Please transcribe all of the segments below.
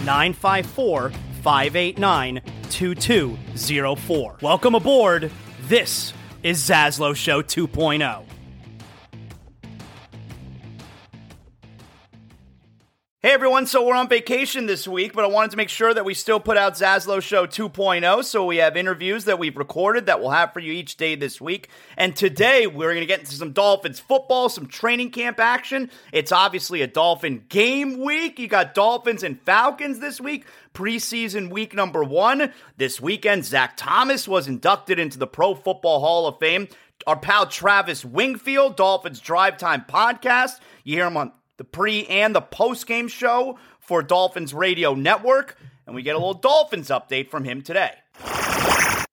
954 589 2204. Welcome aboard. This is Zaslow Show 2.0. Hey everyone, so we're on vacation this week, but I wanted to make sure that we still put out Zaslow Show 2.0. So we have interviews that we've recorded that we'll have for you each day this week. And today we're going to get into some Dolphins football, some training camp action. It's obviously a Dolphin game week. You got Dolphins and Falcons this week, preseason week number one. This weekend, Zach Thomas was inducted into the Pro Football Hall of Fame. Our pal Travis Wingfield, Dolphins Drive Time podcast. You hear him on the pre and the post game show for Dolphins Radio Network, and we get a little Dolphins update from him today.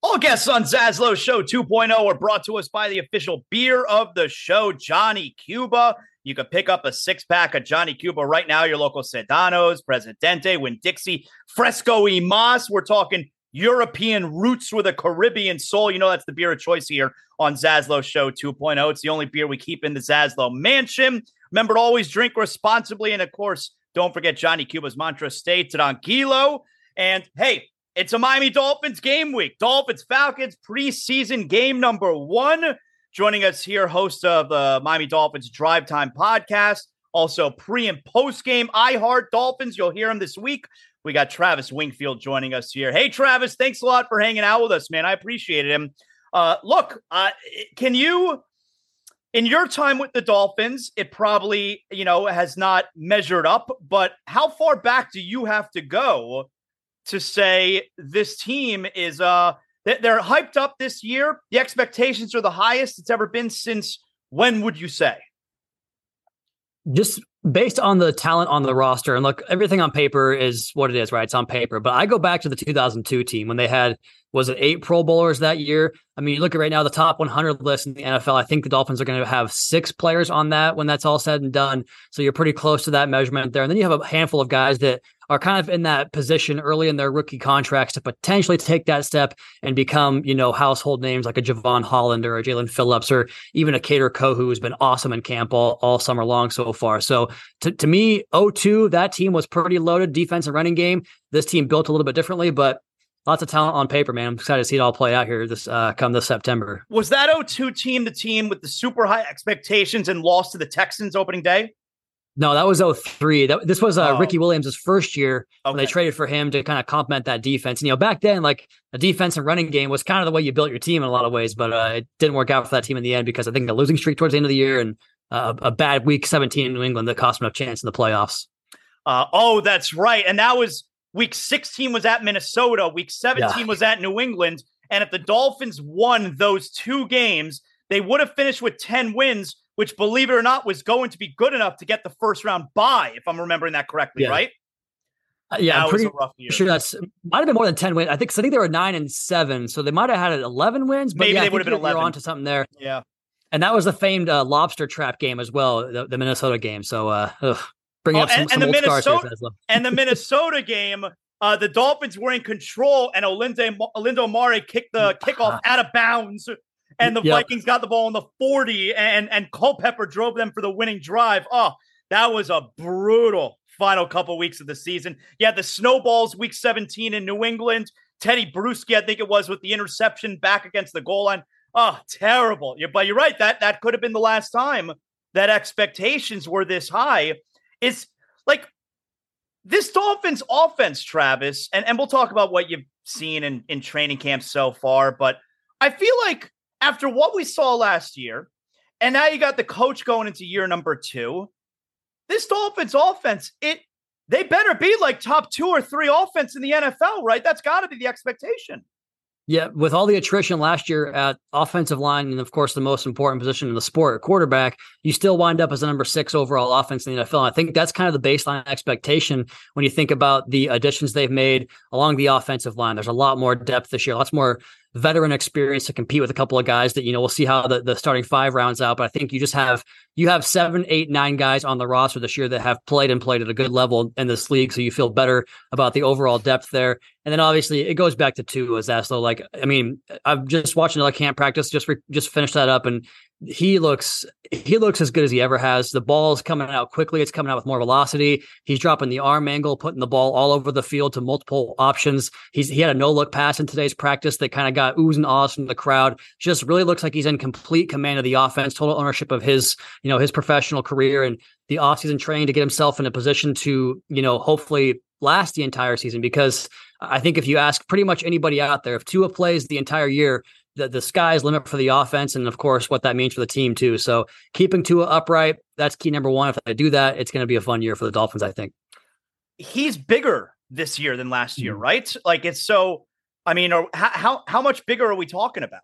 All guests on Zaslow Show 2.0 are brought to us by the official beer of the show, Johnny Cuba. You can pick up a six pack of Johnny Cuba right now, your local Sedanos, Presidente, Winn-Dixie, Fresco y Mas. We're talking European roots with a Caribbean soul. You know, that's the beer of choice here on Zaslow Show 2.0. It's the only beer we keep in the Zaslow mansion. Remember to always drink responsibly. And of course, don't forget Johnny Cuba's mantra stay tranquilo. And hey, it's a Miami Dolphins game week. Dolphins Falcons preseason game number one. Joining us here, host of the Miami Dolphins Drive Time podcast, also pre and post game iHeart Dolphins. You'll hear him this week. We got Travis Wingfield joining us here. Hey, Travis, thanks a lot for hanging out with us, man. I appreciate him. Uh, look, uh, can you in your time with the Dolphins, it probably, you know, has not measured up, but how far back do you have to go to say this team is uh they're hyped up this year. The expectations are the highest it's ever been since when would you say? Just based on the talent on the roster, and look, everything on paper is what it is, right? It's on paper. But I go back to the 2002 team when they had was it eight Pro Bowlers that year? I mean, you look at right now the top 100 list in the NFL. I think the Dolphins are going to have six players on that when that's all said and done. So you're pretty close to that measurement there. And then you have a handful of guys that are kind of in that position early in their rookie contracts to potentially take that step and become, you know, household names like a Jevon Holland or a Jaelan Phillips or even a Kader Kohou who's been awesome in camp all, all summer long so far. So to, to me, 2 that team was pretty loaded defense and running game. This team built a little bit differently, but lots of talent on paper, man. I'm excited to see it all play out here this uh, come this September. Was that 0-2 team the team with the super high expectations and lost to the Texans opening day? No, that was 03. That, this was uh, oh. Ricky Williams' first year okay. when they traded for him to kind of complement that defense. And, you know, back then, like a defense and running game was kind of the way you built your team in a lot of ways, but uh, it didn't work out for that team in the end because I think a losing streak towards the end of the year and uh, a bad week 17 in New England that cost them a chance in the playoffs. Uh, oh, that's right. And that was week 16 was at Minnesota, week 17 yeah. was at New England. And if the Dolphins won those two games, they would have finished with 10 wins which, believe it or not, was going to be good enough to get the first round bye, if I'm remembering that correctly, right? yeah. right? Uh, yeah, that pretty sure that's might have been more than ten wins. I think I think they were nine and seven, so they might have had eleven wins. But Maybe yeah, they would have been eleven. On to something there. Yeah, and that was the famed uh, lobster trap game as well, the, the Minnesota game. So uh, ugh, bringing oh, up some, and, some and old the Minnesota, and the Minnesota game. Uh, the Dolphins were in control, and Olindo, Olindo Mare kicked the kickoff out of bounds and the yep. Vikings got the ball in the 40 and and Culpepper drove them for the winning drive. Oh, that was a brutal final couple weeks of the season. Yeah, the snowballs week 17 in New England. Tedy Bruschi, I think it was, with the interception back against the goal line. Oh, terrible. Yeah, but you're right. That that could have been the last time that expectations were this high. It's like this Dolphins offense, Travis, and, and we'll talk about what you've seen in, in training camp so far, but I feel like after what we saw last year, and now you got the coach going into year number two. This Dolphins offense, it they better be like top two or three offense in the NFL, right? That's got to be the expectation. Yeah, with all the attrition last year at offensive line, and of course the most important position in the sport, quarterback, you still wind up as the number six overall offense in the NFL. And I think that's kind of the baseline expectation when you think about the additions they've made along the offensive line. There's a lot more depth this year, lots more veteran experience to compete with a couple of guys that you know we'll see how the, the starting five rounds out but i think you just have you have seven eight nine guys on the roster this year that have played and played at a good level in this league so you feel better about the overall depth there and then obviously it goes back to two as Zaslow. Like I mean, I'm just watching the camp practice, just re- just finished that up, and he looks he looks as good as he ever has. The ball's coming out quickly. It's coming out with more velocity. He's dropping the arm angle, putting the ball all over the field to multiple options. He's he had a no look pass in today's practice that kind of got oohs and ahs from the crowd. Just really looks like he's in complete command of the offense, total ownership of his you know his professional career and the offseason training to get himself in a position to you know hopefully last the entire season because I think if you ask pretty much anybody out there, if Tua plays the entire year, the, the sky's limit for the offense, and of course, what that means for the team too. So keeping Tua upright, that's key number one. If i do that, it's going to be a fun year for the Dolphins. I think he's bigger this year than last year, mm-hmm. right? Like it's so. I mean, how how how much bigger are we talking about?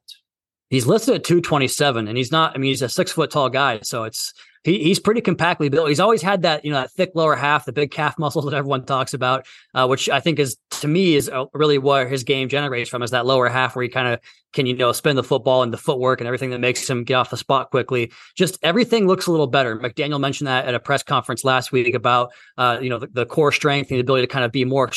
He's listed at 227, and he's not. I mean, he's a six foot tall guy, so it's he, he's pretty compactly built. He's always had that, you know, that thick lower half, the big calf muscles that everyone talks about, uh, which I think is to me is uh, really where his game generates from is that lower half where he kind of can, you know, spin the football and the footwork and everything that makes him get off the spot quickly. Just everything looks a little better. McDaniel mentioned that at a press conference last week about, uh, you know, the, the core strength and the ability to kind of be more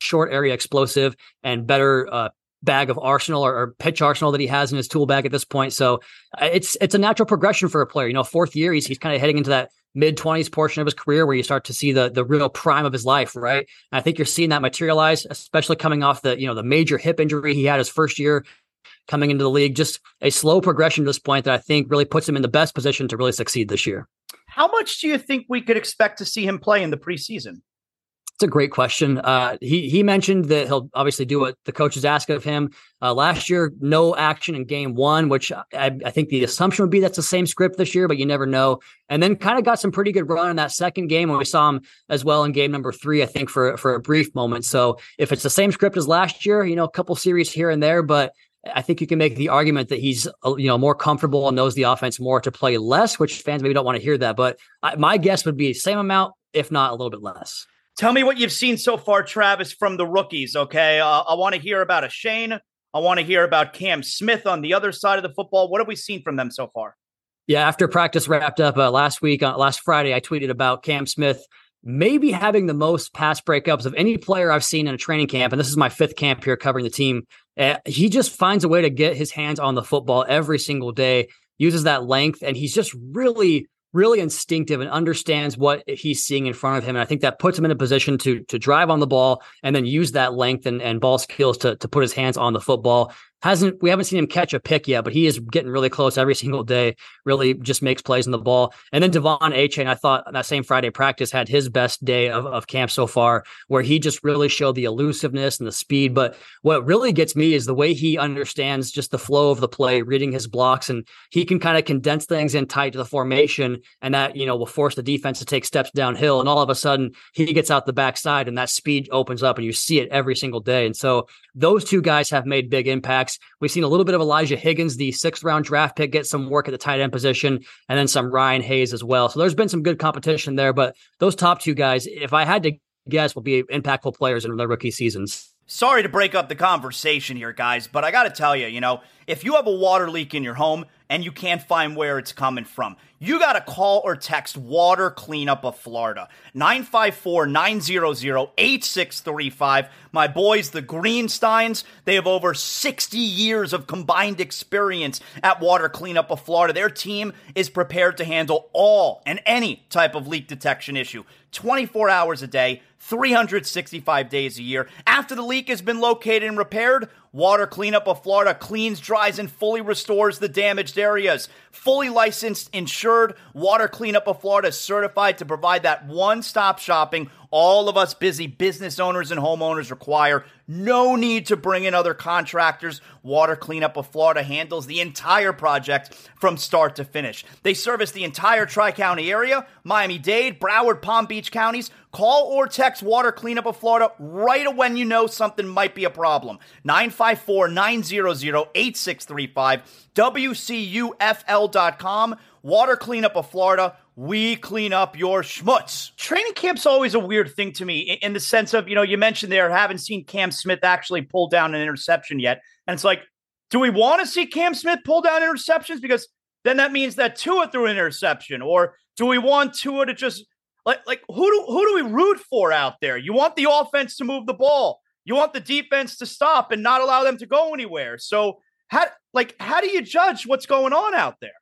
short area explosive and better uh, bag of arsenal or, or, pitch arsenal that he has in his tool bag at this point. So uh, it's it's a natural progression for a player. You know, fourth year, he's he's kind of heading into that mid twenties portion of his career where you start to see the the real prime of his life, right? And I think you're seeing that materialize, especially coming off the you know the major hip injury he had his first year coming into the league. Just a slow progression to this point that I think really puts him in the best position to really succeed this year. How much do you think we could expect to see him play in the preseason? It's a great question. Uh, he he mentioned that he'll obviously do what the coaches ask of him. Uh, last year, no action in game one, which I, I, think the assumption would be that's the same script this year, but you never know. And then kind of got some pretty good run in that second game when we saw him as well in game number three, I think for for a brief moment. So if it's the same script as last year, you know, a couple series here and there, but I think you can make the argument that he's you know more comfortable and knows the offense more to play less, which fans maybe don't want to hear that. But I, my guess would be same amount, if not a little bit less. Tell me what you've seen so far, Travis, from the rookies. Okay, uh, I want to hear about Achane. I want to hear about Cam Smith on the other side of the football. What have we seen from them so far? Yeah, after practice wrapped up uh, last week, uh, last Friday, I tweeted about Cam Smith maybe having the most pass breakups of any player I've seen in a training camp. And this is my fifth camp here covering the team. Uh, he just finds a way to get his hands on the football every single day, uses that length, and he's just really really instinctive and understands what he's seeing in front of him. And I think that puts him in a position to to drive on the ball and then use that length and, and ball skills to to put his hands on the football hasn't we haven't seen him catch a pick yet, but he is getting really close every single day. Really just makes plays in the ball. And then De'Von Achane, I thought that same Friday practice had his best day of, of camp so far, where he just really showed the elusiveness and the speed. But what really gets me is the way he understands just the flow of the play, reading his blocks, and he can kind of condense things in tight to the formation, and that you know will force the defense to take steps downhill. And all of a sudden, he gets out the backside, and that speed opens up, and you see it every single day. And so those two guys have made big impacts. We've seen a little bit of Elijah Higgins, the sixth round draft pick, get some work at the tight end position, and then some Ryan Hayes as well. So there's been some good competition there. But those top two guys, if I had to guess, will be impactful players in their rookie seasons. Sorry to break up the conversation here, guys, but I got to tell you, you know, if you have a water leak in your home and you can't find where it's coming from, you got to call or text Water Cleanup of Florida. 954 900 8635. My boys, the Greensteins, they have over 60 years of combined experience at Water Cleanup of Florida. Their team is prepared to handle all and any type of leak detection issue 24 hours a day 365 days a year. After the leak has been located and repaired, Water Cleanup of Florida cleans, dries, and fully restores the damaged areas. Fully licensed, insured, Water Cleanup of Florida is certified to provide that one stop shopping all of us busy business owners and homeowners require. No need to bring in other contractors. Water Cleanup of Florida handles the entire project from start to finish. They service the entire Tri County area, Miami Dade, Broward, Palm Beach counties. Call or text Water Cleanup of Florida right when you know something might be a problem. 954 900 8635, WCUFL.com. Water Cleanup of Florida we clean up your schmutz. Training camp's always a weird thing to me in the sense of, you know, you mentioned there, haven't seen Cam Smith actually pull down an interception yet. And it's like, do we want to see Cam Smith pull down interceptions? Because then that means that Tua threw an interception. Or do we want Tua to just like like who do who do we root for out there? You want the offense to move the ball. You want the defense to stop and not allow them to go anywhere. So how like how do you judge what's going on out there?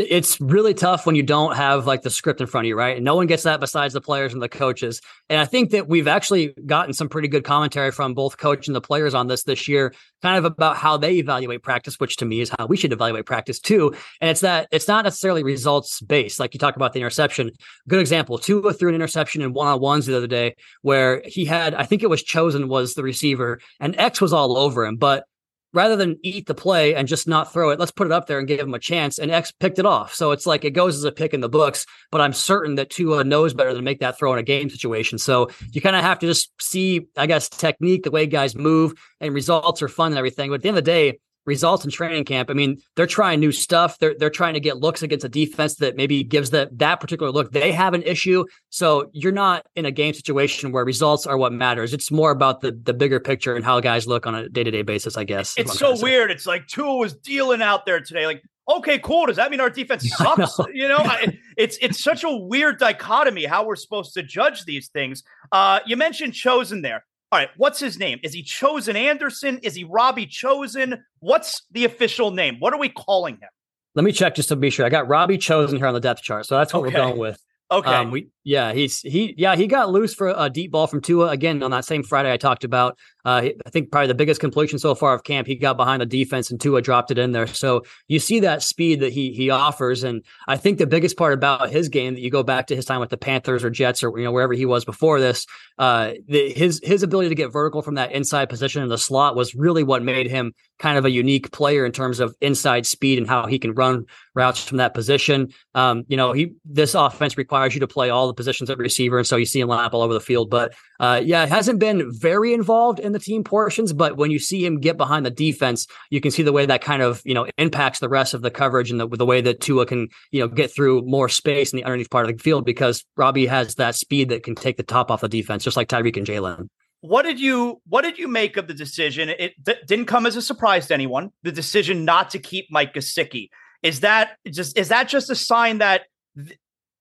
It's really tough when you don't have like the script in front of you, right? And no one gets that besides the players and the coaches. And I think that we've actually gotten some pretty good commentary from both coach and the players on this this year, kind of about how they evaluate practice, which to me is how we should evaluate practice too. And it's that it's not necessarily results based, like you talk about the interception. Good example: Tua threw an interception in one on ones the other day where he had, I think it was Chosen was the receiver, and X was all over him, but rather than eat the play and just not throw it, let's put it up there and give him a chance. And X picked it off. So it's like it goes as a pick in the books, but I'm certain that Tua knows better than make that throw in a game situation. So you kind of have to just see, I guess, technique, the way guys move, and results are fun and everything. But at the end of the day, results in training camp. I mean, they're trying new stuff. They're they're trying to get looks against a defense that maybe gives that that particular look. They have an issue. So you're not in a game situation where results are what matters. It's more about the the bigger picture and how guys look on a day to day basis. I guess it's so weird. It's like Tua was dealing out there today. Like, okay, cool. Does that mean our defense sucks? Know. You know, I, it's it's such a weird dichotomy how we're supposed to judge these things. Uh, you mentioned Chosen there. All right, what's his name? Is he Chosen Anderson? Is he Robbie Chosen? What's the official name? What are we calling him? Let me check just to be sure. I got Robbie Chosen here on the depth chart, so that's what okay. we're going with. Okay. Um, we yeah he's he yeah he got loose for a deep ball from Tua again on that same Friday I talked about. Uh, I think probably the biggest completion so far of camp. He got behind the defense and Tua dropped it in there. So you see that speed that he he offers, and I think the biggest part about his game that you go back to his time with the Panthers or Jets or you know wherever he was before this, uh, the, his his ability to get vertical from that inside position in the slot was really what made him kind of a unique player in terms of inside speed and how he can run routes from that position. Um, you know, he this offense requires you to play all the positions at receiver, and so you see him line up all over the field. But uh, yeah, hasn't been very involved in the team portions, but when you see him get behind the defense, you can see the way that kind of you know impacts the rest of the coverage and the, the way that Tua can you know get through more space in the underneath part of the field because Robbie has that speed that can take the top off the defense, just like Tyreek and Jalen. What did you What did you make of the decision? It d- didn't come as a surprise to anyone. The decision not to keep Mike Gesicki is that just is that just a sign that th-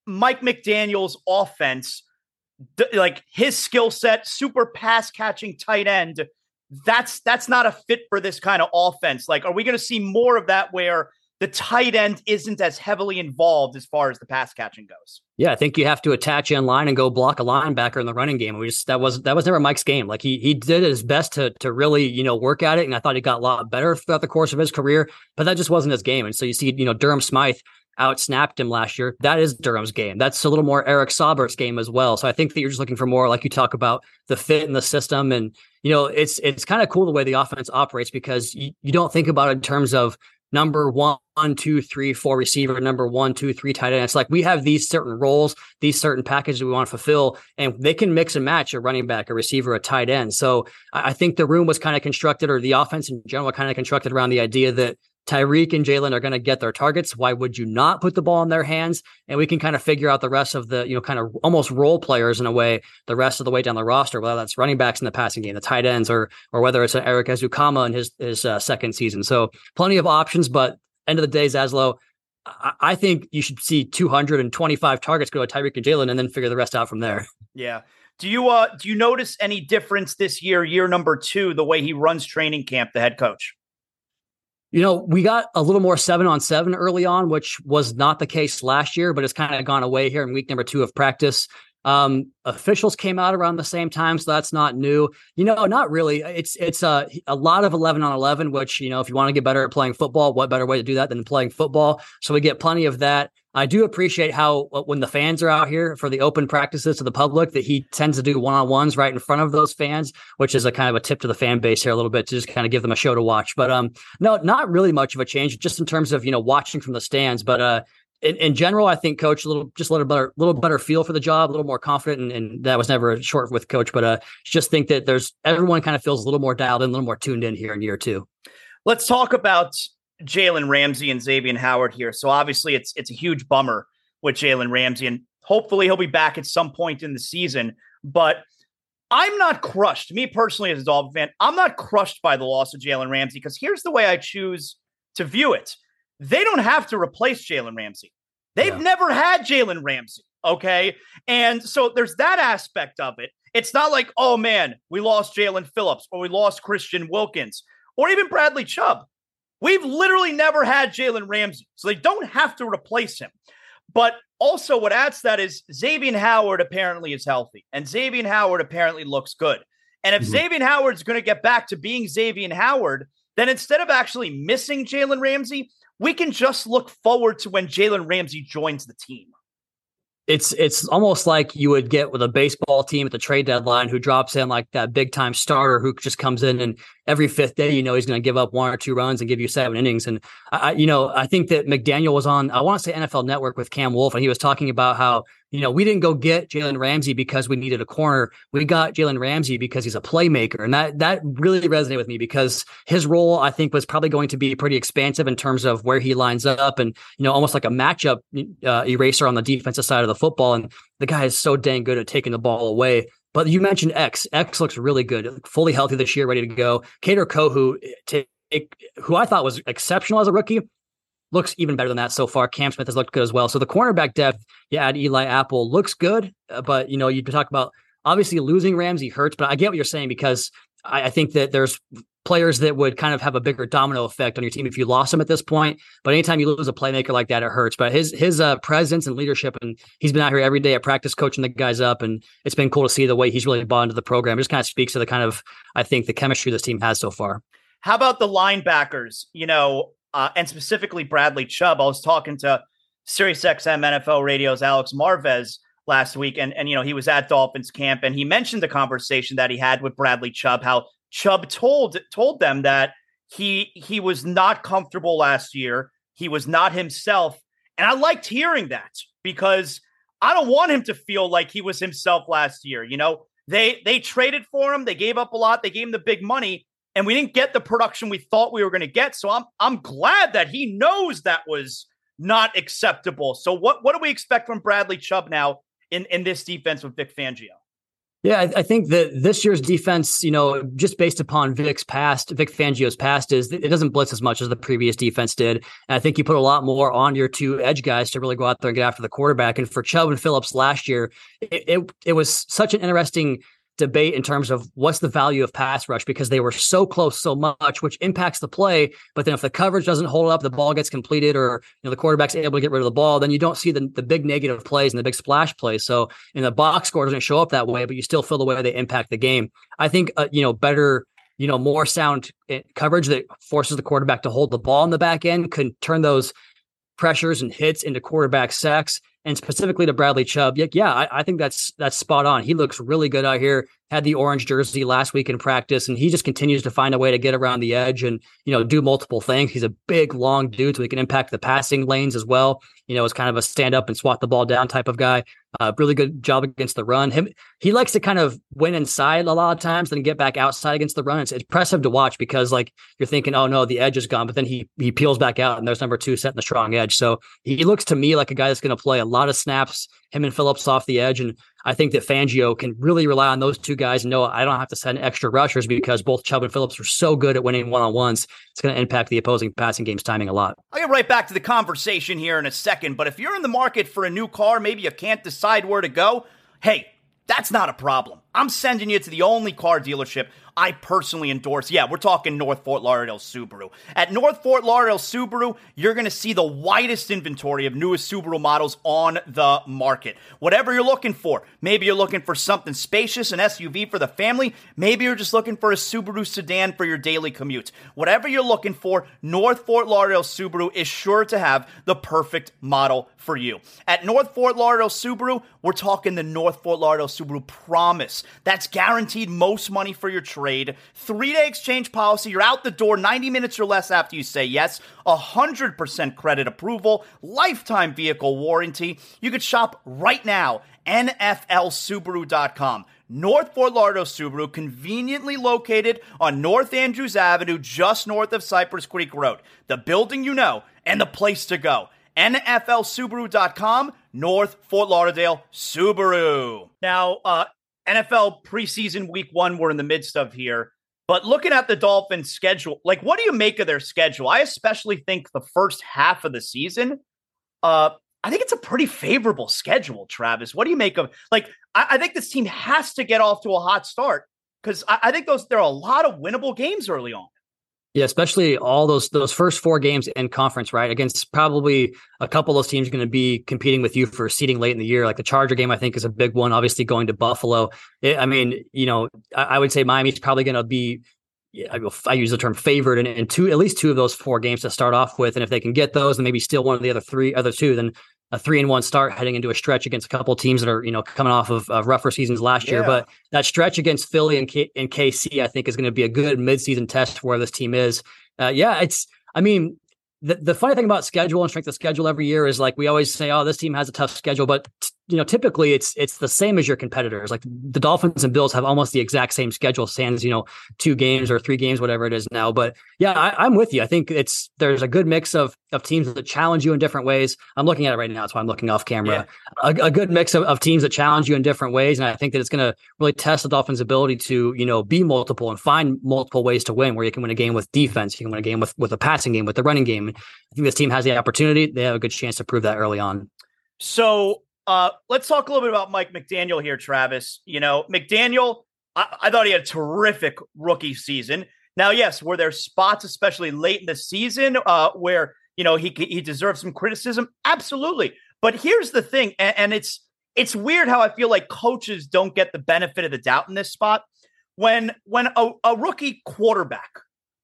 Mike McDaniel's offense, like his skill set, super pass catching tight end, that's that's not a fit for this kind of offense. Like, are we going to see more of that where the tight end isn't as heavily involved as far as the pass catching goes. Yeah, I think you have to attach in line and go block a linebacker in the running game. We just that was that was never Mike's game. Like he he did his best to to really you know work at it, and I thought he got a lot better throughout the course of his career. But that just wasn't his game. And so you see, you know, Durham Smythe out snapped him last year. That is Durham's game. That's a little more Eric Saubert's game as well. So I think that you're just looking for more, like you talk about the fit in the system, and you know, it's it's kind of cool the way the offense operates because you, you don't think about it in terms of number one, two, three, four receiver, number one, two, three tight end. It's like we have these certain roles, these certain packages we want to fulfill, and they can mix and match a running back, a receiver, a tight end. So I think the room was kind of constructed, or the offense in general, kind of constructed around the idea that Tyreek and Jalen are going to get their targets. Why would you not put the ball in their hands? And we can kind of figure out the rest of the, you know, kind of almost role players in a way, the rest of the way down the roster, whether that's running backs in the passing game, the tight ends, or or whether it's an Erik Ezukanma in his his uh, second season. So plenty of options, but end of the day, Zaslow, I, I think you should see 225 targets go to Tyreek and Jalen, and then figure the rest out from there. Yeah. Do you uh do you notice any difference this year, year number two, the way he runs training camp, the head coach? You know, we got a little more seven on seven early on, which was not the case last year, but it's kind of gone away here in week number two of practice. Um, officials came out around the same time, so that's not new. You know, not really. It's it's a a lot of eleven on eleven, which you know, if you want to get better at playing football, what better way to do that than playing football? So we get plenty of that. I do appreciate how uh, when the fans are out here for the open practices to the public, that he tends to do one on ones right in front of those fans, which is a kind of a tip to the fan base here a little bit to just kind of give them a show to watch. But um, no, not really much of a change, just in terms of you know watching from the stands. But uh, in, in, general, I think coach a little just a little better, little better feel for the job, a little more confident, and, and that was never short with coach. But uh, just think that there's everyone kind of feels a little more dialed in, a little more tuned in here in year two. Let's talk about Jalen Ramsey and Xavier Howard here. So obviously, it's it's a huge bummer with Jalen Ramsey, and hopefully he'll be back at some point in the season. But I'm not crushed. Me personally, as a Dolphin fan, I'm not crushed by the loss of Jalen Ramsey because here's the way I choose to view it. They don't have to replace Jalen Ramsey. They've yeah. never had Jalen Ramsey. Okay. And so there's that aspect of it. It's not like, oh man, we lost Jaelan Phillips or we lost Christian Wilkins or even Bradley Chubb. We've literally never had Jalen Ramsey. So they don't have to replace him. But also, what adds that is Xavier Howard apparently is healthy, and Xavier Howard apparently looks good. And if mm-hmm. Xavier Howard's going to get back to being Xavier Howard, then instead of actually missing Jalen Ramsey, we can just look forward to when Jalen Ramsey joins the team it's it's almost like you would get with a baseball team at the trade deadline who drops in like that big time starter who just comes in and every fifth day you know he's going to give up one or two runs and give you seven innings. And I, you know I think that McDaniel was on I want to say NFL Network with Cam Wolfe and he was talking about how you know, we didn't go get Jalen Ramsey because we needed a corner. We got Jalen Ramsey because he's a playmaker. And that that really resonated with me because his role, I think, was probably going to be pretty expansive in terms of where he lines up and, you know, almost like a matchup uh, eraser on the defensive side of the football. And the guy is so dang good at taking the ball away. But you mentioned X. X looks really good, fully healthy this year, ready to go. Kader Kohou, who I thought was exceptional as a rookie, looks even better than that so far. Cam Smith has looked good as well. So the cornerback depth, yeah, add Eli Apple looks good, uh, but you know, you talk about obviously losing Ramsey hurts, but I get what you're saying because I, I think that there's players that would kind of have a bigger domino effect on your team if you lost them at this point. But anytime you lose a playmaker like that, it hurts. But his his uh, presence and leadership, and he's been out here every day at practice coaching the guys up, and it's been cool to see the way he's really bought into the program. It just kind of speaks to the kind of I think the chemistry this team has so far. How about the linebackers? You know, uh, and specifically Bradley Chubb. I was talking to SiriusXM NFL Radio's Alex Marvez last week, and and you know he was at Dolphins camp, and he mentioned the conversation that he had with Bradley Chubb, how Chubb told told them that he he was not comfortable last year. He was not himself. And I liked hearing that because I don't want him to feel like he was himself last year. You know, they they traded for him, they gave up a lot, they gave him the big money, and we didn't get the production we thought we were going to get. So I'm I'm glad that he knows that was not acceptable. So what what do we expect from Bradley Chubb now in in this defense with Vic Fangio? Yeah, I, I, think that this year's defense, you know, just based upon Vic's past, Vic Fangio's past, is it doesn't blitz as much as the previous defense did. And I think you put a lot more on your two edge guys to really go out there and get after the quarterback. And for Chubb and Phillips last year, it, it, it was such an interesting debate in terms of what's the value of pass rush because they were so close so much, which impacts the play. But then if the coverage doesn't hold up, the ball gets completed, or you know the quarterback's able to get rid of the ball, then you don't see the, the big negative plays and the big splash plays. So in the box score doesn't show up that way, but you still feel the way they impact the game. I think uh, you know better. You know, more sound eh, coverage that forces the quarterback to hold the ball in the back end can turn those pressures and hits into quarterback sacks and specifically to Bradley Chubb, yeah, I, I, think that's that's spot on. He looks really good out here. Had the orange jersey last week in practice, and he just continues to find a way to get around the edge and you know do multiple things. He's a big, long dude, so he can impact the passing lanes as well. You know, as kind of a stand up and swat the ball down type of guy. Uh, really good job against the run. Him, he likes to kind of win inside a lot of times, then get back outside against the run. It's impressive to watch because like you're thinking, oh no, the edge is gone, but then he he peels back out, and there's number two setting the strong edge. So he looks to me like a guy that's going to play a lot of snaps. Him and Phillips off the edge, and I think that Fangio can really rely on those two guys know I don't have to send extra rushers because both Chubb and Phillips are so good at winning one on ones. It's going to impact the opposing passing game's timing a lot. I'll get right back to the conversation here in a second. But if you're in the market for a new car, maybe you can't decide where to go, hey, that's not a problem. I'm sending you to the only car dealership I personally endorse. Yeah, we're talking North Fort Lauderdale Subaru. At North Fort Lauderdale Subaru, you're going to see the widest inventory of newest Subaru models on the market. Whatever you're looking for, maybe you're looking for something spacious, an SUV for the family, maybe you're just looking for a Subaru sedan for your daily commute. Whatever you're looking for, North Fort Lauderdale Subaru is sure to have the perfect model for you. At North Fort Lauderdale Subaru, we're talking the North Fort Lauderdale Subaru Promise. That's guaranteed most money for your trade trade, three day exchange policy. You're out the door 90 minutes or less after you say yes, 100% credit approval, lifetime vehicle warranty. You could shop right now, NFLSubaru.com. North Fort Lauderdale Subaru, conveniently located on North Andrews Avenue, just north of Cypress Creek Road. The building you know and the place to go. NFLSubaru.com, North Fort Lauderdale Subaru. Now, uh, NFL preseason week one we're in the midst of here. But looking at the Dolphins' schedule, like what do you make of their schedule? I especially think the first half of the season, uh, I think it's a pretty favorable schedule, Travis. What do you make of like I, I think this team has to get off to a hot start because I, I think those there are a lot of winnable games early on. Yeah, especially all those those first four games in conference, right? Against probably a couple of those teams going to be competing with you for seeding late in the year. Like the Charger game, I think is a big one. Obviously, going to Buffalo. It, I mean, you know, I, I would say Miami's probably going to be. I, I use the term favored in, in two, at least two of those four games to start off with, and if they can get those, and maybe steal one of the other three, other two, then a three and one start heading into a stretch against a couple of teams that are you know coming off of, of rougher seasons last yeah. year. But that stretch against Philly and, K- and KC, I think, is going to be a good midseason test for where this team is. Uh, yeah, it's. I mean, the, the funny thing about schedule and strength of schedule every year is like we always say, oh, this team has a tough schedule, but you know, typically it's it's the same as your competitors. Like the Dolphins and Bills have almost the exact same schedule, sans you know two games or three games, whatever it is now. But yeah, I, am with you. I think it's there's a good mix of of teams that challenge you in different ways. I'm looking at it right now, that's why I'm looking off camera. Yeah. A, a, good mix of, of teams that challenge you in different ways, and I think that it's going to really test the Dolphins' ability to you know be multiple and find multiple ways to win. Where you can win a game with defense, you can win a game with with a passing game, with the running game. I think this team has the opportunity. They have a good chance to prove that early on. So uh, let's talk a little bit about Mike McDaniel here, Travis. You know, McDaniel, I, I thought he had a terrific rookie season. Now, yes, were there spots, especially late in the season, uh, where you know he he deserves some criticism? Absolutely. But here's the thing, and, and it's it's weird how I feel like coaches don't get the benefit of the doubt in this spot. When when a, a rookie quarterback,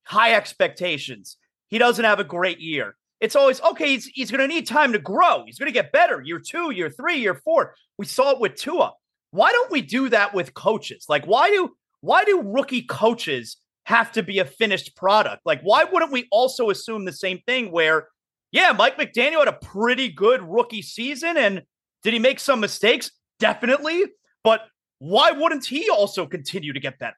high expectations, he doesn't have a great year. It's always okay. He's he's going to need time to grow. He's going to get better. Year two, year three, year four. We saw it with Tua. Why don't we do that with coaches? Like, why do why do rookie coaches have to be a finished product? Like, why wouldn't we also assume the same thing where, yeah, Mike McDaniel had a pretty good rookie season. And did he make some mistakes? Definitely. But why wouldn't he also continue to get better?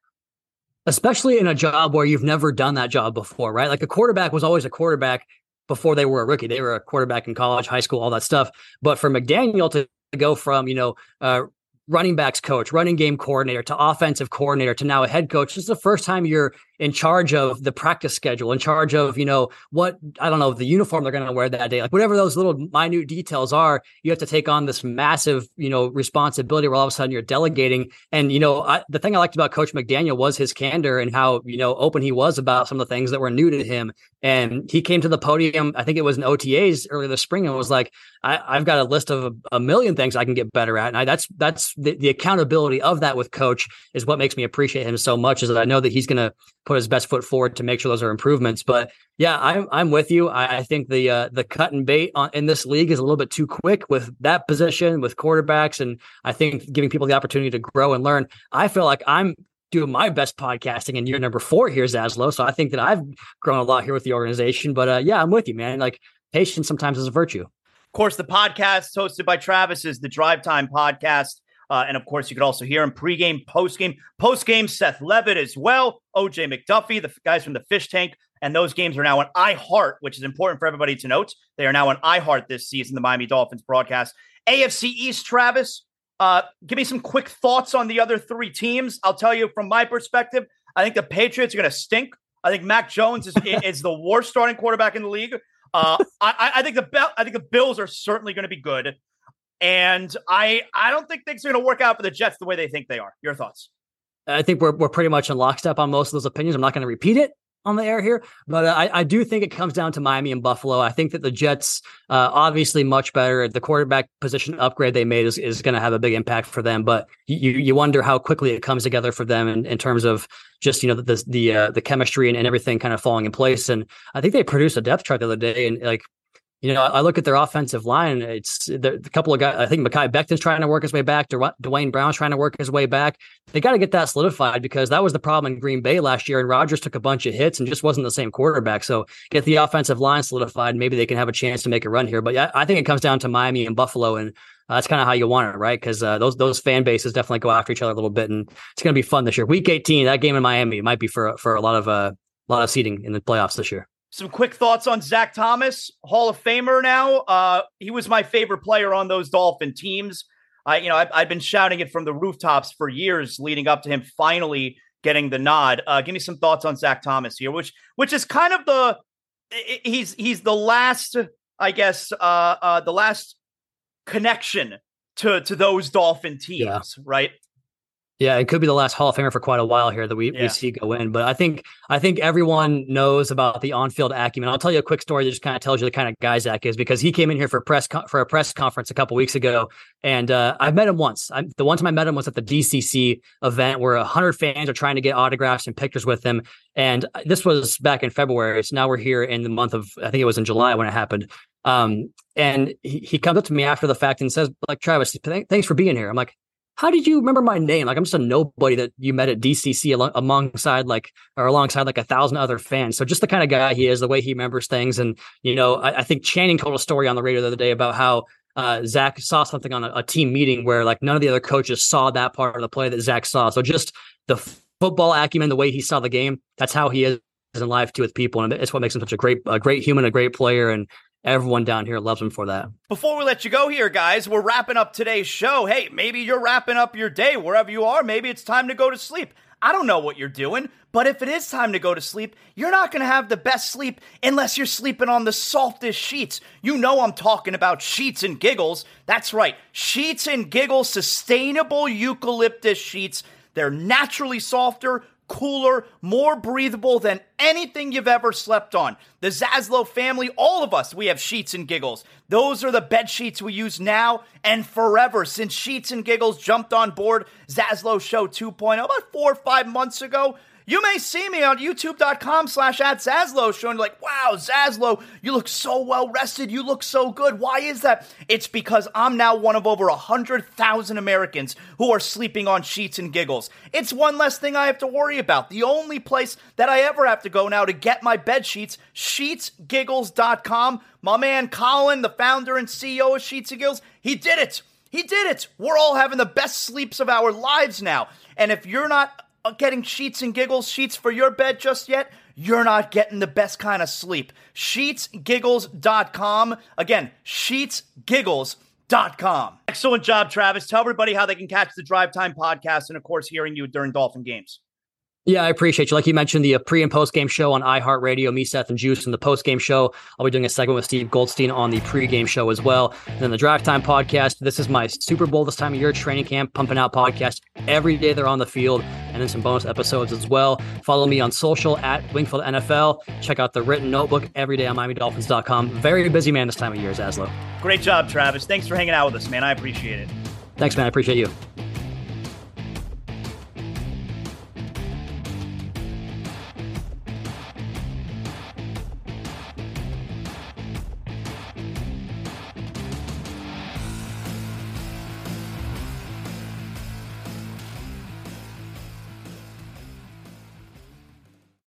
Especially in a job where you've never done that job before, right? Like a quarterback was always a quarterback before they were a rookie. They were a quarterback in college, high school, all that stuff. But for McDaniel to go from, you know, uh, running backs coach, running game coordinator to offensive coordinator to now a head coach. This is the first time you're in charge of the practice schedule, in charge of, you know, what, I don't know, the uniform they're going to wear that day, like whatever those little minute details are, you have to take on this massive, you know, responsibility where all of a sudden you're delegating. And, you know, I, the thing I liked about Coach McDaniel was his candor and how, you know, open he was about some of the things that were new to him. And he came to the podium, I think it was in OTAs earlier this spring, and was like, I, have got a list of a, a, million things I can get better at. And I, that's, that's the, the accountability of that with coach is what makes me appreciate him so much is that I know that he's going to put his best foot forward to make sure those are improvements. But yeah, I'm I'm with you. I, I think the uh, the cut and bait on, in this league is a little bit too quick with that position with quarterbacks, and I think giving people the opportunity to grow and learn. I feel like I'm doing my best podcasting in year number four here, Zaslow. So I think that I've grown a lot here with the organization. But uh, yeah, I'm with you, man. Like patience sometimes is a virtue. Of course, the podcast hosted by Travis is the Drive Time podcast. Uh, and of course, you could also hear him pregame, postgame, postgame. Seth Levit as well, OJ McDuffie, the guys from the Fish Tank, and those games are now on iHeart, which is important for everybody to note. They are now on iHeart this season. The Miami Dolphins broadcast. AFC East, Travis. Uh, give me some quick thoughts on the other three teams. I'll tell you from my perspective. I think the Patriots are going to stink. I think Mac Jones is, is the worst starting quarterback in the league. Uh, I, I, think the I think the Bills are certainly going to be good. And I I don't think things are going to work out for the Jets the way they think they are. Your thoughts? I think we're we're pretty much in lockstep on most of those opinions. I'm not going to repeat it on the air here, but I, I do think it comes down to Miami and Buffalo. I think that the Jets, uh, obviously much better. The quarterback position upgrade they made is, is going to have a big impact for them, but you you wonder how quickly it comes together for them in, in terms of just you know the the uh, the chemistry and, and everything kind of falling in place. And I think they produced a depth chart the other day, and like you know, I look at their offensive line. It's the, the couple of guys. I think Mekhi Becton's trying to work his way back. Duane Brown's trying to work his way back. They got to get that solidified because that was the problem in Green Bay last year. And Rodgers took a bunch of hits and just wasn't the same quarterback. So get the offensive line solidified. Maybe they can have a chance to make a run here. But yeah, I think it comes down to Miami and Buffalo, and uh, that's kind of how you want it, right? Because uh, those those fan bases definitely go after each other a little bit, and it's going to be fun this year. Week 18, that game in Miami might be for for a lot of uh, a lot of seating in the playoffs this year. Some quick thoughts on Zach Thomas, Hall of Famer now. Uh, he was my favorite player on those Dolphin teams. I, you know, I've, I've, been shouting it from the rooftops for years leading up to him finally getting the nod. Uh, give me some thoughts on Zach Thomas here, which which is kind of the he's he's the last, I guess, uh, uh, the last connection to to those Dolphin teams, yeah. right? Yeah, it could be the last Hall of Famer for quite a while here that we, yeah. we see go in. But I think I think everyone knows about the on-field acumen. I'll tell you a quick story that just kind of tells you the kind of guy Zach is because he came in here for a press co- for a press conference a couple weeks ago, and uh, I've met him once. I, the one time I met him was at the DCC event where hundred fans are trying to get autographs and pictures with him. And this was back in February. So now we're here in the month of I think it was in July when it happened. Um, and he, he comes up to me after the fact and says, like, Travis, th- thanks for being here. I'm like, how did you remember my name? Like I'm just a nobody that you met at DCC al- alongside like or alongside like a thousand other fans. So just the kind of guy he is, the way he remembers things, and you know, I, I think Channing told a story on the radio the other day about how uh, Zach saw something on a, a, team meeting where like none of the other coaches saw that part of the play that Zach saw. So just the football acumen, the way he saw the game, that's how he is in life too with people, and it's what makes him such a great, a great human, a great player, and Everyone down here loves him for that. Before we let you go here, guys, we're wrapping up today's show. Hey, maybe you're wrapping up your day wherever you are. Maybe it's time to go to sleep. I don't know what you're doing, but if it is time to go to sleep, you're not going to have the best sleep unless you're sleeping on the softest sheets. You know I'm talking about Sheets and Giggles. That's right. Sheets and Giggles sustainable eucalyptus sheets. They're naturally softer, cooler, more breathable than anything you've ever slept on. The Zaslow family, all of us, we have Sheets and Giggles. Those are the bed sheets we use now and forever since Sheets and Giggles jumped on board Zaslow Show 2.0 about four or five months ago. You may see me on youtube.com slash at Zaslow showing like, wow, Zaslow, you look so well rested. You look so good. Why is that? It's because I'm now one of over 100,000 Americans who are sleeping on sheets and giggles. It's one less thing I have to worry about. The only place that I ever have to go now to get my bed sheets, sheetsgiggles.com. My man Colin, the founder and CEO of Sheets and Giggles, he did it. He did it. We're all having the best sleeps of our lives now. And if you're not getting sheets and giggles sheets for your bed just yet, you're not getting the best kind of sleep. Sheetsgiggles.com. Again, sheetsgiggles.com. Excellent job, Travis. Tell everybody how they can catch the Drive Time podcast and, of course, hearing you during Dolphin games. Yeah, I appreciate you. Like you mentioned, the uh, pre and post game show on iHeartRadio, me, Seth, and Juice, and the post game show. I'll be doing a segment with Steve Goldstein on the pre game show as well. And then the Drive Time podcast. This is my Super Bowl this time of year training camp, pumping out podcast every day they're on the field, and then some bonus episodes as well. Follow me on social at Wingfield NFL. Check out the written notebook every day on MiamiDolphins.com. Very busy man this time of year, Zaslow. Great job, Travis. Thanks for hanging out with us, man. I appreciate it. Thanks, man. I appreciate you.